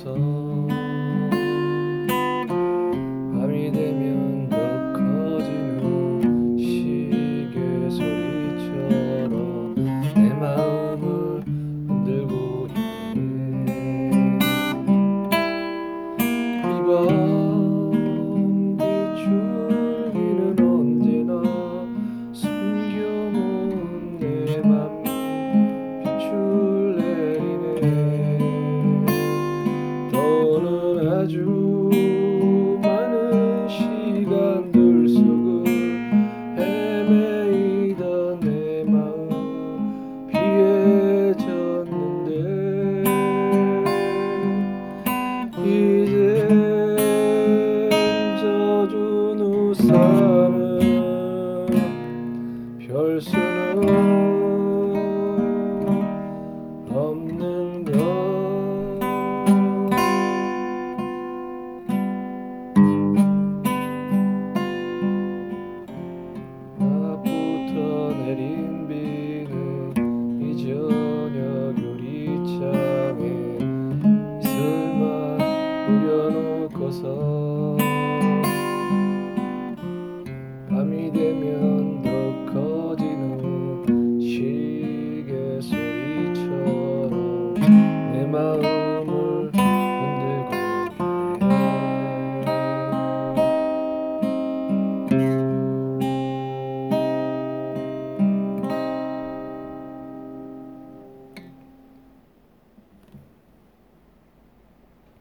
goes. 아주 많은 시간들 속을 헤매이던 내 마음 피해졌는데 이제 젖은 우산은 별 수는 없는 것. 저녁 유리창에 술만 뿌려놓고서 밤이 되면 더 커지는 시계 소리처럼 내 마음